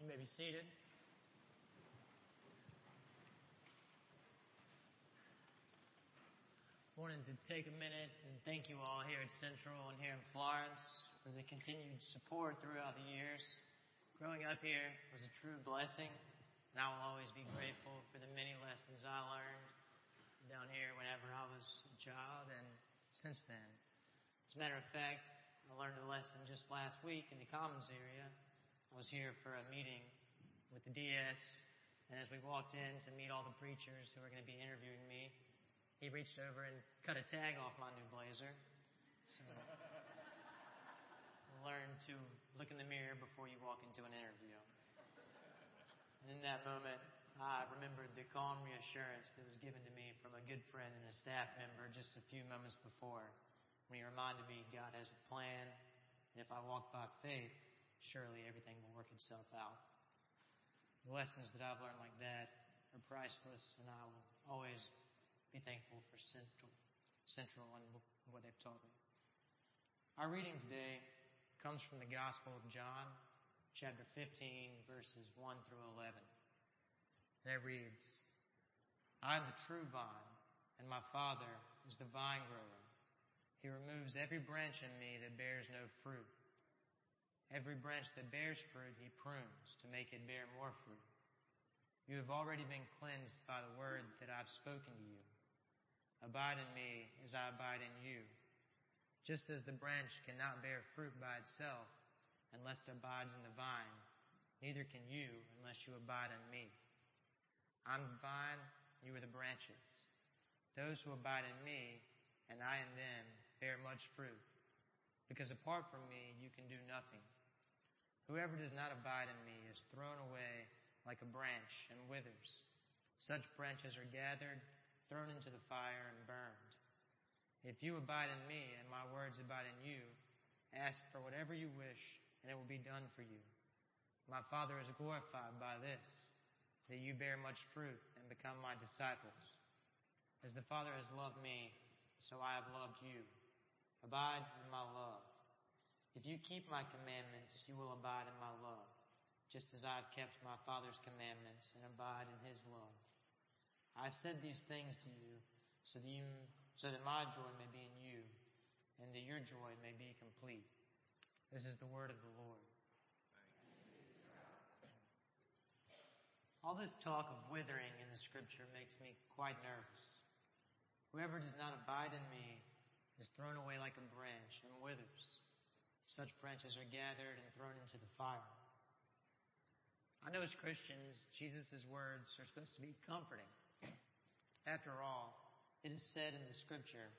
You may be seated. Wanted to take a minute and thank you all here at Central and here in Florence for the continued support throughout the years. Growing up here was a true blessing, and I will always be grateful for the many lessons I learned down here whenever I was a child and since then. As a matter of fact, I learned a lesson just last week in the Commons area. Was here for a meeting with the DS, and as we walked in to meet all the preachers who were going to be interviewing me, he reached over and cut a tag off my new blazer. So learn to look in the mirror before you walk into an interview. And in that moment, I remembered the calm reassurance that was given to me from a good friend and a staff member just a few moments before when he reminded me God has a plan, and if I walk by faith, surely everything will work itself out. The lessons that I've learned like that are priceless, and I will always be thankful for Central, Central and what they've taught me. Our reading today comes from the Gospel of John, chapter 15, verses 1 through 11. And it reads, I am the true vine, and my Father is the vine grower. He removes every branch in me that bears no fruit. Every branch that bears fruit, he prunes to make it bear more fruit. You have already been cleansed by the word that I've spoken to you. Abide in me as I abide in you. Just as the branch cannot bear fruit by itself unless it abides in the vine, neither can you unless you abide in me. I'm the vine, you are the branches. Those who abide in me, and I in them, bear much fruit. Because apart from me, you can do nothing. Whoever does not abide in me is thrown away like a branch and withers. Such branches are gathered thrown into the fire and burned. If you abide in me and my words abide in you, ask for whatever you wish and it will be done for you. My Father is glorified by this, that you bear much fruit and become my disciples. As the Father has loved me, so I have loved you. Abide in my love. If you keep my commandments, you will abide in my love, just as I have kept my Father's commandments and abide in his love. I've said these things to you so that, you, so that my joy may be in you and that your joy may be complete. This is the word of the Lord. All this talk of withering in the scripture makes me quite nervous. Whoever does not abide in me is thrown away like a branch and withers. Such branches are gathered and thrown into the fire. I know as Christians, Jesus' words are supposed to be comforting. After all, it is said in the scripture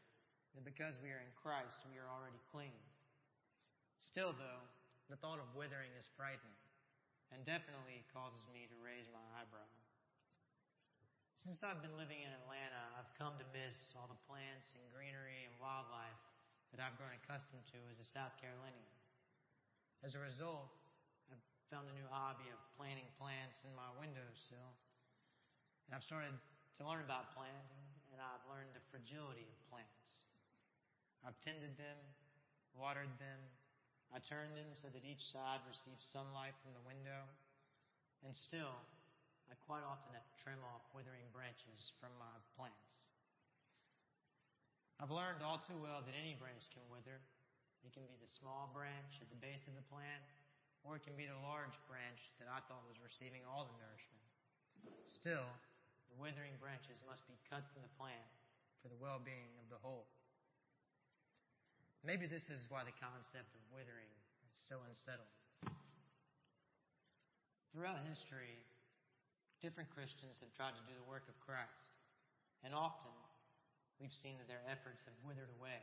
that because we are in Christ, we are already clean. Still, though, the thought of withering is frightening and definitely causes me to raise my eyebrow. Since I've been living in Atlanta, I've come to miss all the plants and greenery and wildlife that I've grown accustomed to as a South Carolinian. As a result, I've found a new hobby of planting plants in my windowsill. And I've started to learn about planting, and I've learned the fragility of plants. I've tended them, watered them, I turned them so that each side receives sunlight from the window, and still, I quite often have to trim off withering branches from my. I've learned all too well that any branch can wither. It can be the small branch at the base of the plant, or it can be the large branch that I thought was receiving all the nourishment. Still, the withering branches must be cut from the plant for the well-being of the whole. Maybe this is why the concept of withering is so unsettling. Throughout history, different Christians have tried to do the work of Christ, and often we've seen that their efforts have withered away.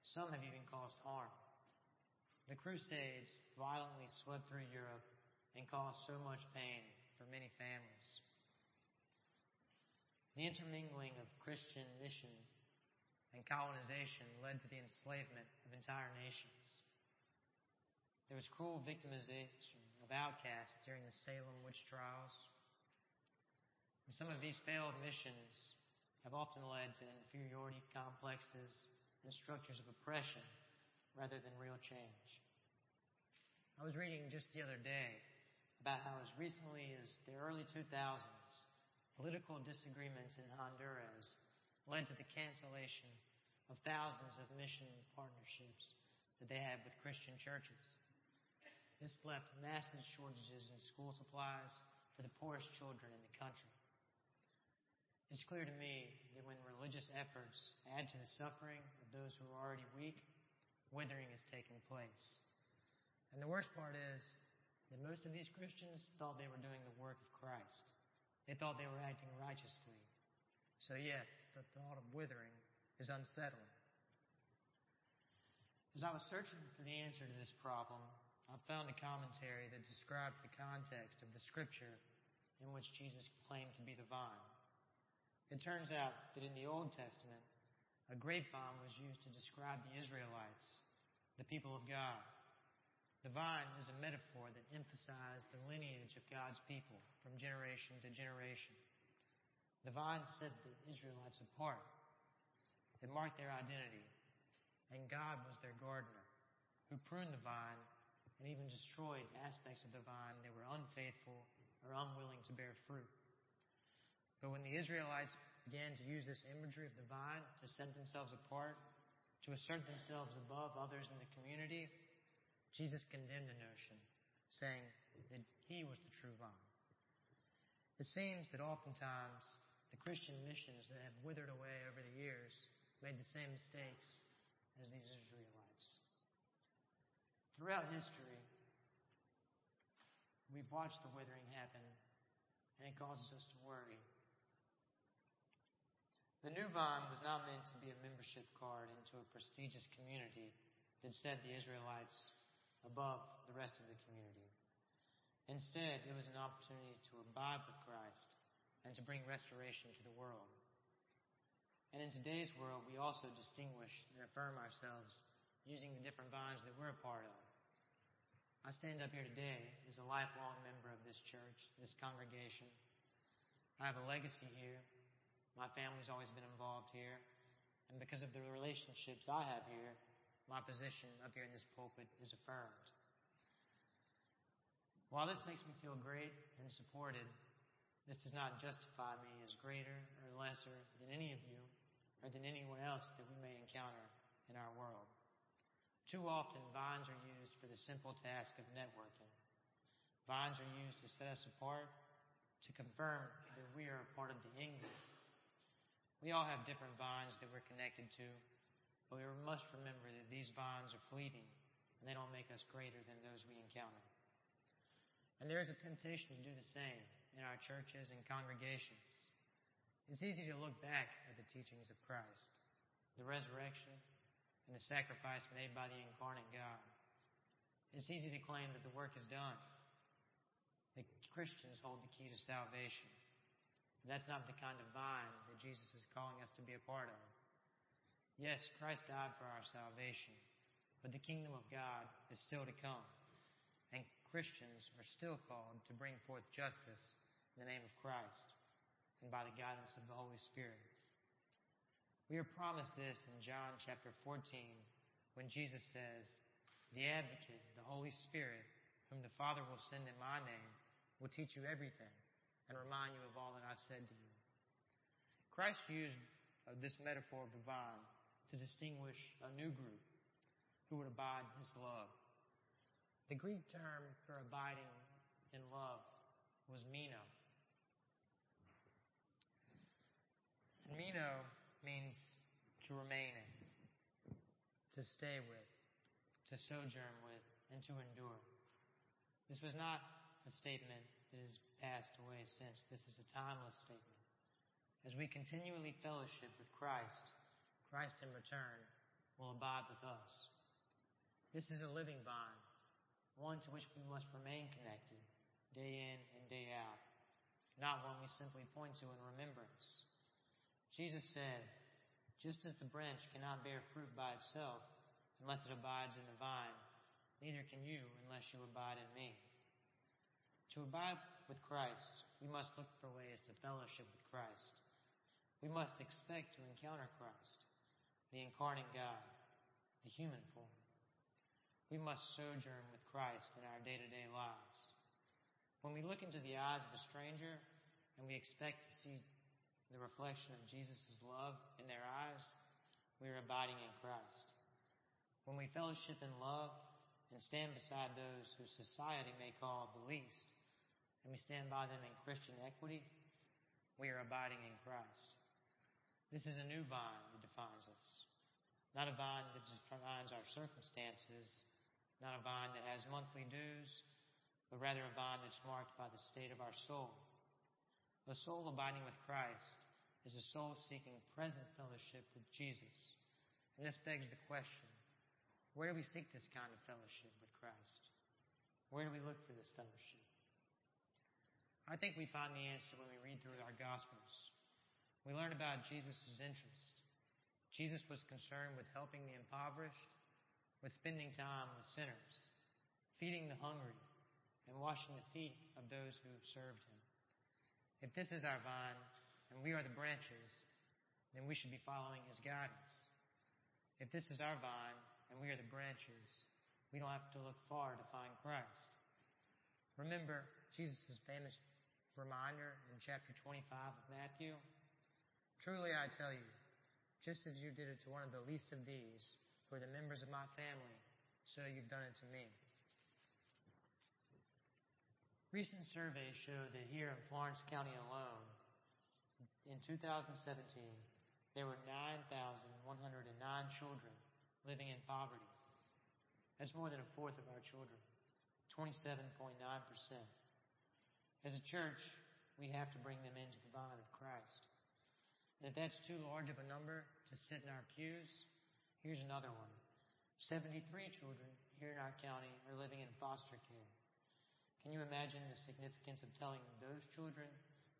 Some have even caused harm. The Crusades violently swept through Europe and caused so much pain for many families. The intermingling of Christian mission and colonization led to the enslavement of entire nations. There was cruel victimization of outcasts during the Salem witch trials. And some of these failed missions have often led to inferiority complexes and structures of oppression rather than real change. I was reading just the other day about how as recently as the early 2000s, political disagreements in Honduras led to the cancellation of thousands of mission partnerships that they had with Christian churches. This left massive shortages in school supplies for the poorest children in the country. It's clear to me that when religious efforts add to the suffering of those who are already weak, withering is taking place. And the worst part is that most of these Christians thought they were doing the work of Christ. They thought they were acting righteously. So, yes, the thought of withering is unsettling. As I was searching for the answer to this problem, I found a commentary that described the context of the scripture in which Jesus claimed to be the vine. It turns out that in the Old Testament, a grapevine was used to describe the Israelites, the people of God. The vine is a metaphor that emphasized the lineage of God's people from generation to generation. The vine set the Israelites apart. It marked their identity. And God was their gardener, who pruned the vine and even destroyed aspects of the vine that were unfaithful or unwilling to bear fruit. But when the Israelites began to use this imagery of the vine to set themselves apart, to assert themselves above others in the community, Jesus condemned the notion, saying that he was the true vine. It seems that oftentimes the Christian missions that have withered away over the years made the same mistakes as these Israelites. Throughout history, we've watched the withering happen, and it causes us to worry. The new vine was not meant to be a membership card into a prestigious community that set the Israelites above the rest of the community. Instead, it was an opportunity to abide with Christ and to bring restoration to the world. And in today's world, we also distinguish and affirm ourselves using the different vines that we're a part of. I stand up here today as a lifelong member of this church, this congregation. I have a legacy here my family's always been involved here. And because of the relationships I have here, my position up here in this pulpit is affirmed. While this makes me feel great and supported, this does not justify me as greater or lesser than any of you or than anyone else that we may encounter in our world. Too often, vines are used for the simple task of networking. Vines are used to set us apart, to confirm that we are a part of the England we all have different vines that we're connected to, but we must remember that these vines are fleeting and they don't make us greater than those we encounter. And there is a temptation to do the same in our churches and congregations. It's easy to look back at the teachings of Christ, the resurrection, and the sacrifice made by the incarnate God. It's easy to claim that the work is done, that Christians hold the key to salvation. That's not the kind of vine that Jesus is calling us to be a part of. Yes, Christ died for our salvation, but the kingdom of God is still to come. And Christians are still called to bring forth justice in the name of Christ and by the guidance of the Holy Spirit. We are promised this in John chapter 14 when Jesus says, The advocate, the Holy Spirit, whom the Father will send in my name, will teach you everything and remind you of all that I've said to you. Christ used uh, this metaphor of the vine to distinguish a new group who would abide in his love. The Greek term for abiding in love was meno. Meno means to remain in, to stay with, to sojourn with, and to endure. This was not a statement that has passed away since. This is a timeless statement. As we continually fellowship with Christ, Christ in return will abide with us. This is a living vine, one to which we must remain connected day in and day out, not one we simply point to in remembrance. Jesus said, just as the branch cannot bear fruit by itself unless it abides in the vine, neither can you unless you abide in me. To abide with Christ, we must look for ways to fellowship with Christ. We must expect to encounter Christ, the incarnate God, the human form. We must sojourn with Christ in our day to day lives. When we look into the eyes of a stranger and we expect to see the reflection of Jesus' love in their eyes, we are abiding in Christ. When we fellowship in love and stand beside those whose society may call the least, and we stand by them in Christian equity, we are abiding in Christ. This is a new vine that defines us. Not a vine that defines our circumstances, not a vine that has monthly dues, but rather a vine that's marked by the state of our soul. A soul abiding with Christ is a soul seeking present fellowship with Jesus. And this begs the question where do we seek this kind of fellowship with Christ? Where do we look for this fellowship? I think we find the answer when we read through our Gospels. We learn about Jesus' interest. Jesus was concerned with helping the impoverished, with spending time with sinners, feeding the hungry, and washing the feet of those who served him. If this is our vine, and we are the branches, then we should be following his guidance. If this is our vine, and we are the branches, we don't have to look far to find Christ. Remember Jesus' famous reminder in chapter 25 of Matthew? Truly I tell you, just as you did it to one of the least of these, who are the members of my family, so you've done it to me. Recent surveys show that here in Florence County alone, in 2017, there were 9,109 children living in poverty. That's more than a fourth of our children, 27.9%. As a church, we have to bring them into the vine of Christ. And if that's too large of a number to sit in our pews, here's another one. 73 children here in our county are living in foster care. Can you imagine the significance of telling those children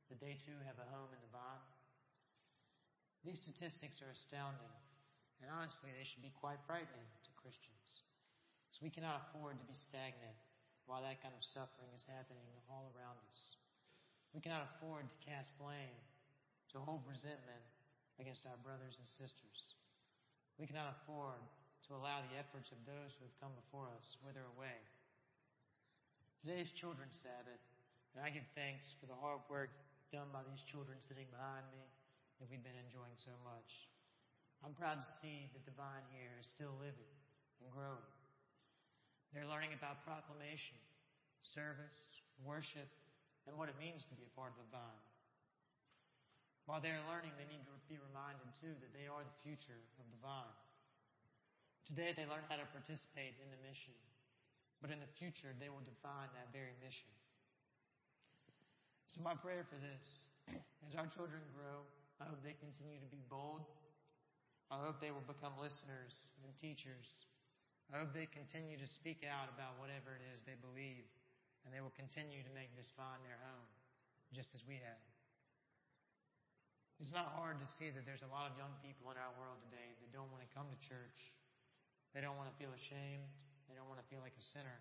that they too have a home in the vine? These statistics are astounding and honestly, they should be quite frightening to Christians. So we cannot afford to be stagnant while that kind of suffering is happening all around us. We cannot afford to cast blame, to hold resentment against our brothers and sisters. We cannot afford to allow the efforts of those who have come before us wither away. Today is Children's Sabbath, and I give thanks for the hard work done by these children sitting behind me that we've been enjoying so much. I'm proud to see that the vine here is still living and growing. They're learning about proclamation, service, worship, and what it means to be a part of the vine. While they're learning, they need to be reminded too that they are the future of the vine. Today they learn how to participate in the mission, but in the future they will define that very mission. So my prayer for this, as our children grow, I hope they continue to be bold I hope they will become listeners and teachers. I hope they continue to speak out about whatever it is they believe, and they will continue to make this vine their own, just as we have. It's not hard to see that there's a lot of young people in our world today that don't want to come to church. They don't want to feel ashamed. They don't want to feel like a sinner.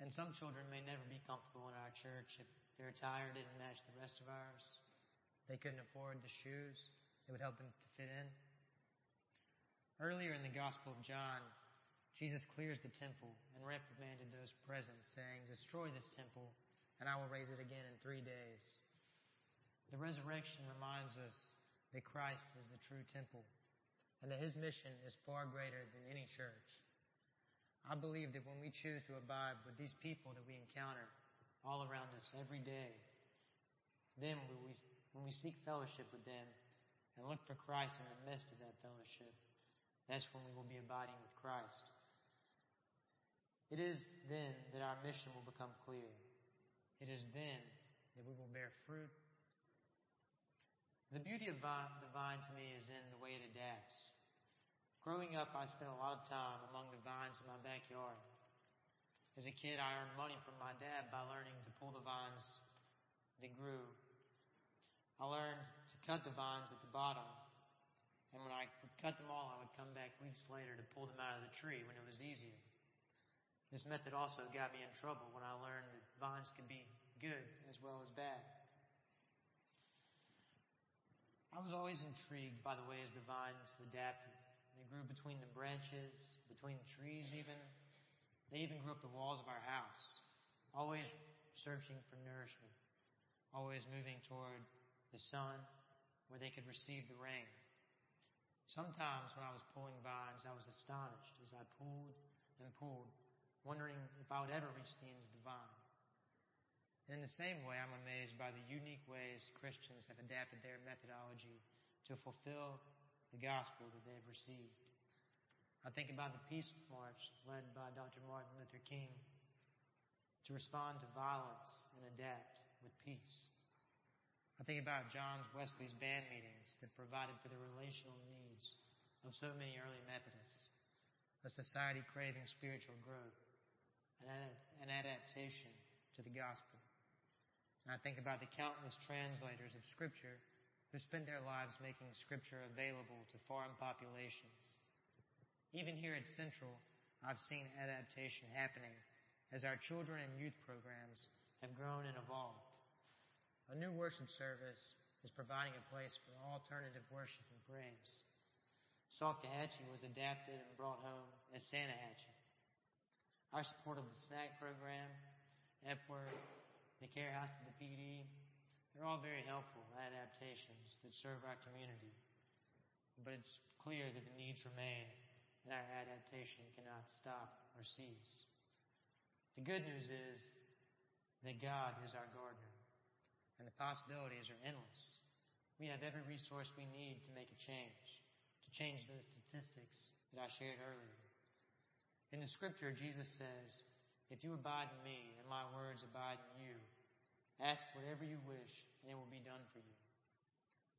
And some children may never be comfortable in our church if their attire didn't match the rest of ours. They couldn't afford the shoes. It would help them to fit in. Earlier in the Gospel of John, Jesus clears the temple and reprimanded those present, saying, Destroy this temple, and I will raise it again in three days. The resurrection reminds us that Christ is the true temple, and that his mission is far greater than any church. I believe that when we choose to abide with these people that we encounter all around us every day, then when we, when we seek fellowship with them, and look for Christ in the midst of that fellowship, that's when we will be abiding with Christ. It is then that our mission will become clear. It is then that we will bear fruit. The beauty of the vine to me is in the way it adapts. Growing up, I spent a lot of time among the vines in my backyard. As a kid, I earned money from my dad by learning to pull the vines that grew I learned to cut the vines at the bottom. And when I would cut them all, I would come back weeks later to pull them out of the tree when it was easier. This method also got me in trouble when I learned that vines could be good as well as bad. I was always intrigued by the ways the vines adapted. They grew between the branches, between the trees even. They even grew up the walls of our house, always searching for nourishment, always moving toward the sun where they could receive the rain. Sometimes when I was pulling vines, I was astonished as I pulled and pulled, wondering if I would ever reach the end of the vine. And in the same way, I'm amazed by the unique ways Christians have adapted their methodology to fulfill the gospel that they've received. I think about the Peace March led by Dr. Martin Luther King to respond to violence and adapt with peace. I think about John Wesley's band meetings that provided for the relational needs of so many early Methodists, a society craving spiritual growth and an adaptation to the gospel. And I think about the countless translators of Scripture who spend their lives making Scripture available to foreign populations. Even here at Central, I've seen adaptation happening as our children and youth programs have grown and evolved. A new worship service is providing a place for alternative worship and praise. Salkehatchie was adapted and brought home as Sanahatchee. Our support of the snack program, Epworth, the care house of the Pee Dee, they're all very helpful adaptations that serve our community. But it's clear that the needs remain and our adaptation cannot stop or cease. The good news is that God is our gardener and the possibilities are endless. We have every resource we need to make a change, to change those statistics that I shared earlier. In the scripture, Jesus says, If you abide in me and my words abide in you, ask whatever you wish and it will be done for you.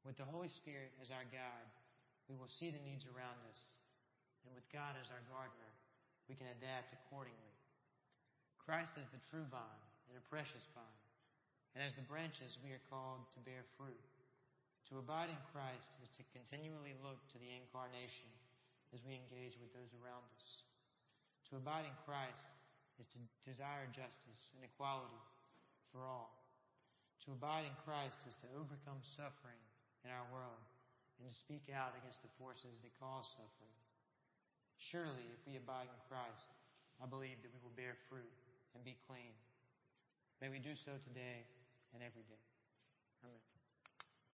With the Holy Spirit as our guide, we will see the needs around us. And with God as our gardener, we can adapt accordingly. Christ is the true vine and a precious vine. And as the branches, we are called to bear fruit. To abide in Christ is to continually look to the incarnation as we engage with those around us. To abide in Christ is to desire justice and equality for all. To abide in Christ is to overcome suffering in our world and to speak out against the forces that cause suffering. Surely, if we abide in Christ, I believe that we will bear fruit and be clean. May we do so today and every day. Amen.